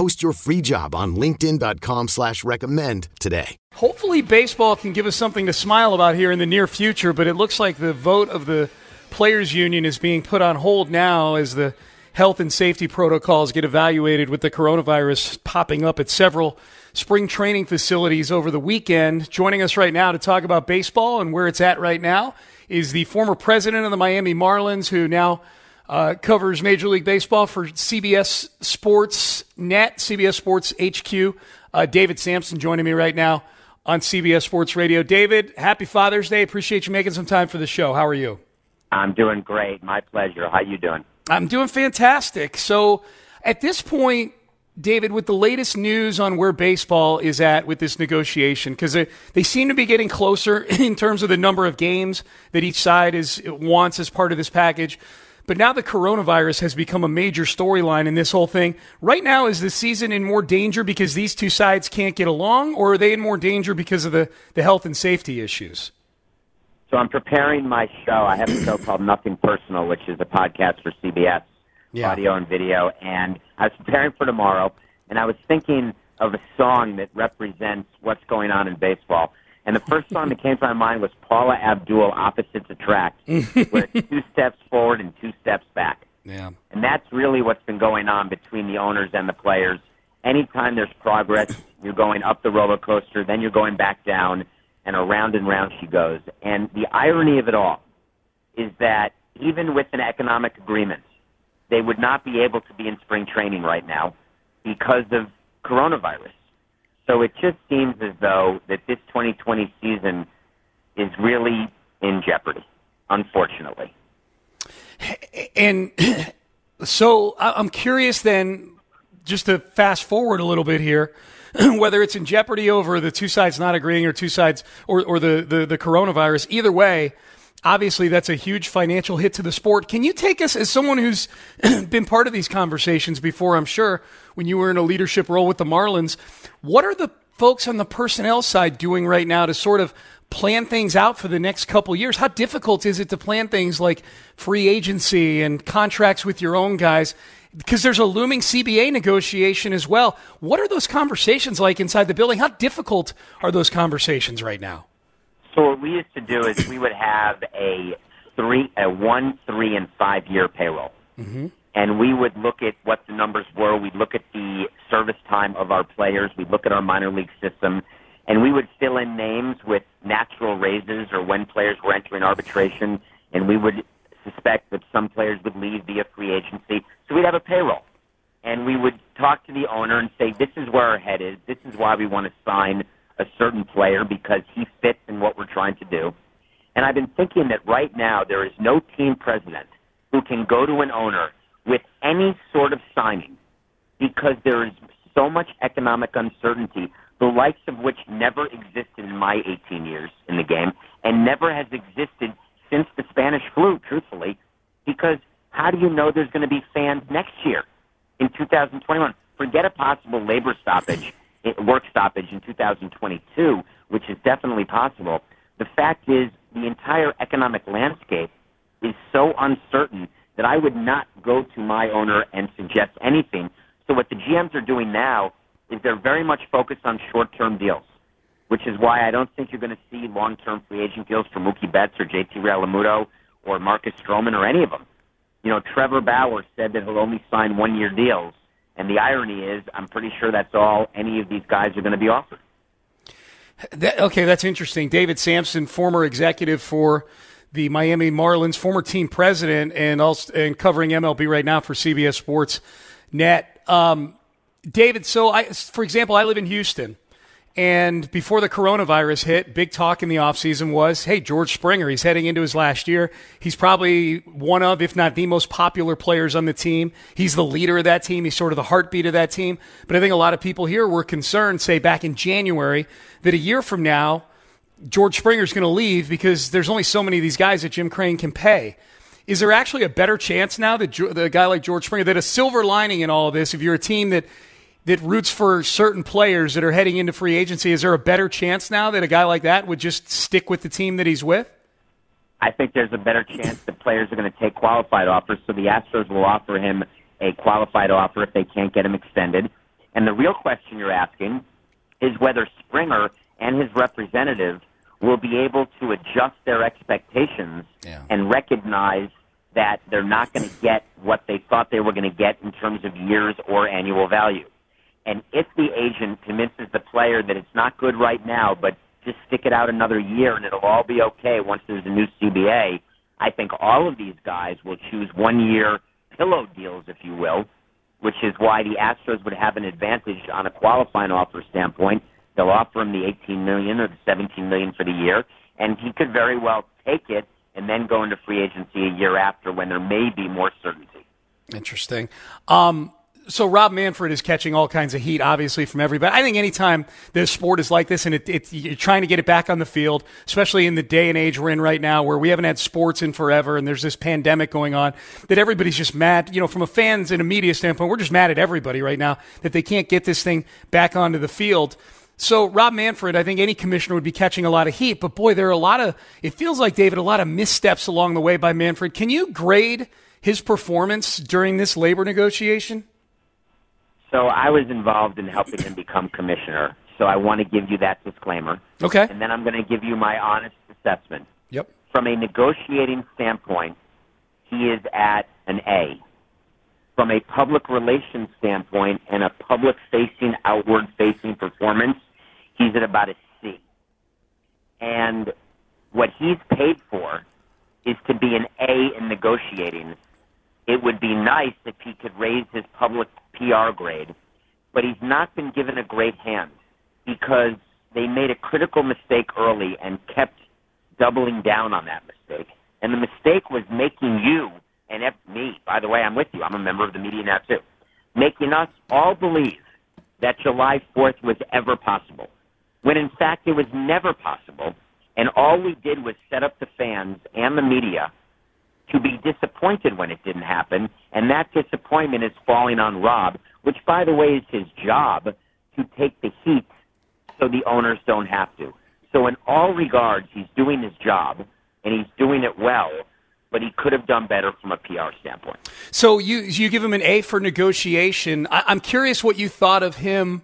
Post your free job on linkedin.com slash recommend today. Hopefully baseball can give us something to smile about here in the near future, but it looks like the vote of the players union is being put on hold now as the health and safety protocols get evaluated with the coronavirus popping up at several spring training facilities over the weekend. Joining us right now to talk about baseball and where it's at right now is the former president of the Miami Marlins, who now uh, covers Major League Baseball for CBS Sports Net, CBS Sports HQ. Uh, David Samson joining me right now on CBS Sports Radio. David, happy Father's Day. Appreciate you making some time for the show. How are you? I'm doing great. My pleasure. How are you doing? I'm doing fantastic. So, at this point, David, with the latest news on where baseball is at with this negotiation, because they, they seem to be getting closer in terms of the number of games that each side is wants as part of this package. But now the coronavirus has become a major storyline in this whole thing. Right now, is the season in more danger because these two sides can't get along, or are they in more danger because of the, the health and safety issues? So I'm preparing my show. I have a show called Nothing Personal, which is a podcast for CBS, Yeah. audio and video. And I was preparing for tomorrow, and I was thinking of a song that represents what's going on in baseball. And the first song that came to my mind was Paula Abdul, Opposites Attract, where it's two steps forward and two steps back. Yeah. And that's really what's been going on between the owners and the players. Anytime there's progress, you're going up the roller coaster, then you're going back down, and around and round she goes. And the irony of it all is that even with an economic agreement, they would not be able to be in spring training right now because of coronavirus. So it just seems as though that this 2020 season is really in jeopardy, unfortunately. And so I'm curious then, just to fast forward a little bit here, whether it's in jeopardy over the two sides not agreeing or two sides or, or the, the, the coronavirus, either way, obviously that's a huge financial hit to the sport. Can you take us, as someone who's been part of these conversations before, I'm sure, when you were in a leadership role with the Marlins, what are the folks on the personnel side doing right now to sort of plan things out for the next couple years? How difficult is it to plan things like free agency and contracts with your own guys? Because there's a looming CBA negotiation as well. What are those conversations like inside the building? How difficult are those conversations right now? So what we used to do is we would have a three, a one, three, and five year payroll, Mm-hmm. And we would look at what the numbers were. We'd look at the service time of our players. We'd look at our minor league system, and we would fill in names with natural raises or when players were entering arbitration, and we would suspect that some players would leave via free agency. So we'd have a payroll, and we would talk to the owner and say, "This is where our head is. This is why we want to sign a certain player because he fits in what we're trying to do." And I've been thinking that right now there is no team president who can go to an owner with any sort of signing because there is so much economic uncertainty, the likes of which never existed in my 18 years in the game and never has existed since the Spanish flu, truthfully, because how do you know there's going to be fans next year in 2021? Forget a possible labor stoppage, eh, work stoppage in 2022, which is definitely possible. The fact is, the entire economic landscape is so uncertain that I would not go to my owner and suggest anything. So what the GMs are doing now is they're very much focused on short-term deals, which is why I don't think you're going to see long-term free agent deals for Mookie Betts or JT Realmuto or Marcus Stroman or any of them. You know, Trevor Bauer said that he'll only sign one-year deals, and the irony is, I'm pretty sure that's all any of these guys are going to be offered. That, okay, that's interesting. David Samson, former executive for the Miami Marlins, former team president, and also and covering MLB right now for CBS Sports Net. Um, David, so I, for example, I live in Houston. And before the coronavirus hit, big talk in the offseason was hey, George Springer, he's heading into his last year. He's probably one of, if not the most popular players on the team. He's the leader of that team. He's sort of the heartbeat of that team. But I think a lot of people here were concerned, say back in January, that a year from now, George Springer's going to leave because there's only so many of these guys that Jim Crane can pay. Is there actually a better chance now that the guy like George Springer, that a silver lining in all of this, if you're a team that that roots for certain players that are heading into free agency, is there a better chance now that a guy like that would just stick with the team that he's with? I think there's a better chance that players are going to take qualified offers, so the Astros will offer him a qualified offer if they can't get him extended. And the real question you're asking is whether Springer and his representative will be able to adjust their expectations yeah. and recognize that they're not going to get what they thought they were going to get in terms of years or annual value. And if the agent convinces the player that it's not good right now, but just stick it out another year and it'll all be okay once there's a new CBA, I think all of these guys will choose one year pillow deals, if you will, which is why the Astros would have an advantage on a qualifying offer standpoint. They'll offer him the 18 million or the 17 million for the year, and he could very well take it and then go into free agency a year after when there may be more certainty. Interesting. Um, so Rob Manfred is catching all kinds of heat, obviously, from everybody. I think anytime the sport is like this and it, it, you're trying to get it back on the field, especially in the day and age we're in right now, where we haven't had sports in forever and there's this pandemic going on, that everybody's just mad. You know, from a fans and a media standpoint, we're just mad at everybody right now that they can't get this thing back onto the field. So Rob Manfred, I think any commissioner would be catching a lot of heat, but boy, there are a lot of. It feels like David, a lot of missteps along the way by Manfred. Can you grade his performance during this labor negotiation? So I was involved in helping him become commissioner. So I want to give you that disclaimer. Okay. And then I'm going to give you my honest assessment. Yep. From a negotiating standpoint, he is at an A. From a public relations standpoint and a public facing, outward facing performance, he's at about a C. And what he's paid for is to be an A in negotiating. It would be nice if he could raise his public PR grade, but he's not been given a great hand because they made a critical mistake early and kept doubling down on that mistake. And the mistake was making you and me, by the way, I'm with you. I'm a member of the media now too, making us all believe that July 4th was ever possible, when in fact it was never possible. And all we did was set up the fans and the media to be disappointed when it didn't happen, and that disappointment is falling on Rob, which, by the way, is his job to take the heat so the owners don't have to. So, in all regards, he's doing his job, and he's doing it well, but he could have done better from a PR standpoint. So, you you give him an A for negotiation. I, I'm curious what you thought of him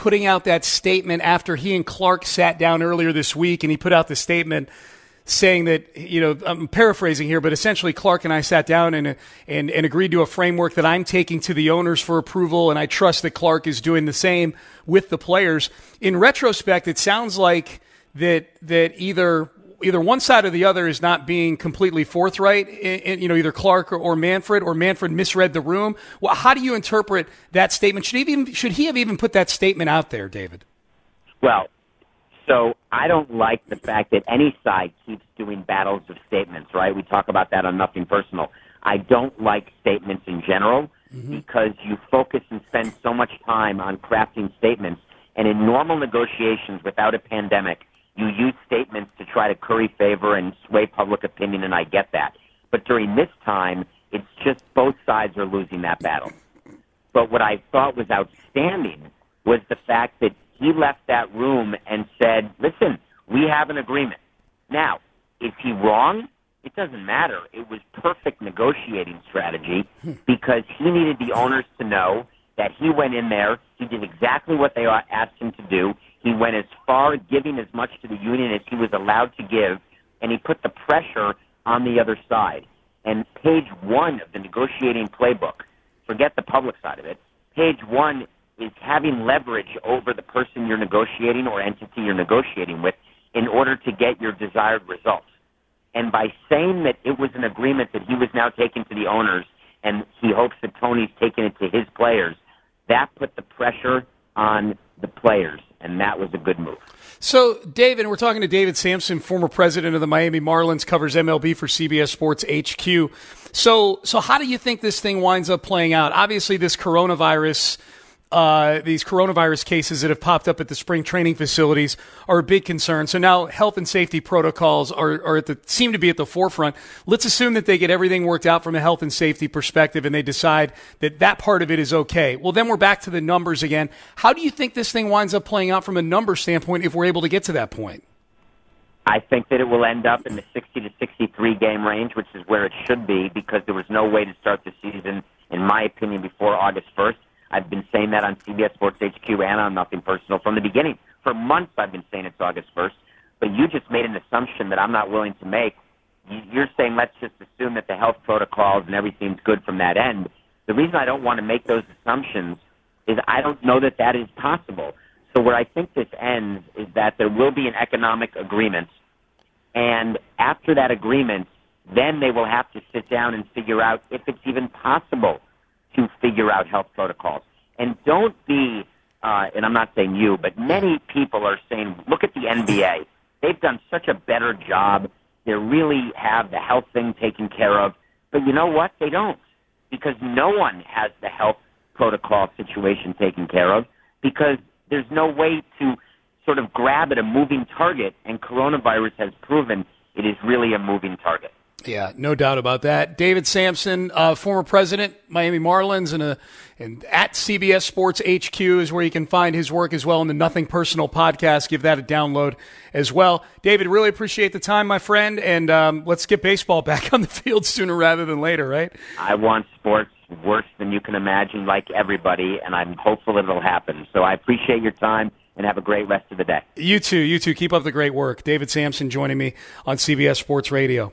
putting out that statement after he and Clark sat down earlier this week, and he put out the statement saying that you know I'm paraphrasing here, but essentially Clark and I sat down and and and agreed to a framework that I'm taking to the owners for approval, and I trust that Clark is doing the same with the players. In retrospect, it sounds like that that either either one side or the other is not being completely forthright. In, in, you know, either Clark or, or, Manfred, or Manfred misread the room. Well, how do you interpret that statement? Should he even should he have even put that statement out there, David? Well, so I don't like the fact that any side keeps doing battles of statements, right? We talk about that on Nothing Personal. I don't like statements in general mm-hmm. because you focus and spend so much time on crafting statements. And in normal negotiations without a pandemic, you use statements to try to curry favor and sway public opinion, and I get that. But during this time, it's just both sides are losing that battle. But what I thought was outstanding was the fact that he left that room and said, listen, we have an agreement. Now, is he wrong? It doesn't matter. It was perfect negotiating strategy hmm. because he needed the owners to know that he went in there, he did exactly what they asked him to do. He went as far giving as much to the union as he was allowed to give, and he put the pressure on the other side. And page one of the negotiating playbook, forget the public side of it, page one is having leverage over the person you're negotiating or entity you're negotiating with in order to get your desired results. And by saying that it was an agreement that he was now taking to the owners and he hopes that Tony's taking it to his players, that put the pressure on the players, and that was a good move. So, David, we're talking to David Samson, former president of the Miami Marlins, covers MLB for CBS Sports HQ. So, so how do you think this thing winds up playing out? Obviously, this coronavirus uh, these coronavirus cases that have popped up at the spring training facilities are a big concern. So now health and safety protocols are, are at the, seem to be at the forefront. Let's assume that they get everything worked out from a health and safety perspective and they decide that that part of it is okay. Well, then we're back to the numbers again. How do you think this thing winds up playing out from a number standpoint if we're able to get to that point? I think that it will end up in the 60 to 63 game range, which is where it should be because there was no way to start the season, in my opinion, before August 1st. I've been saying that on CBS Sports HQ and on Nothing Personal from the beginning. For months, I've been saying it's August 1st, but you just made an assumption that I'm not willing to make. You're saying let's just assume that the health protocols and everything's good from that end. The reason I don't want to make those assumptions is I don't know that that is possible. So where I think this ends is that there will be an economic agreement, and after that agreement, then they will have to sit down and figure out if it's even possible to figure out health protocols. And don't be, uh, and I'm not saying you, but many people are saying, look at the NBA. They've done such a better job. They really have the health thing taken care of. But you know what? They don't. Because no one has the health protocol situation taken care of because there's no way to sort of grab at a moving target, and coronavirus has proven it is really a moving target. Yeah, no doubt about that. David Samson, uh, former president, Miami Marlins, and, a, and at CBS Sports HQ is where you can find his work as well in the Nothing Personal podcast. Give that a download as well. David, really appreciate the time, my friend, and um, let's get baseball back on the field sooner rather than later, right? I want sports worse than you can imagine, like everybody, and I'm hopeful it'll happen. So I appreciate your time and have a great rest of the day. You too. You too. Keep up the great work. David Samson joining me on CBS Sports Radio.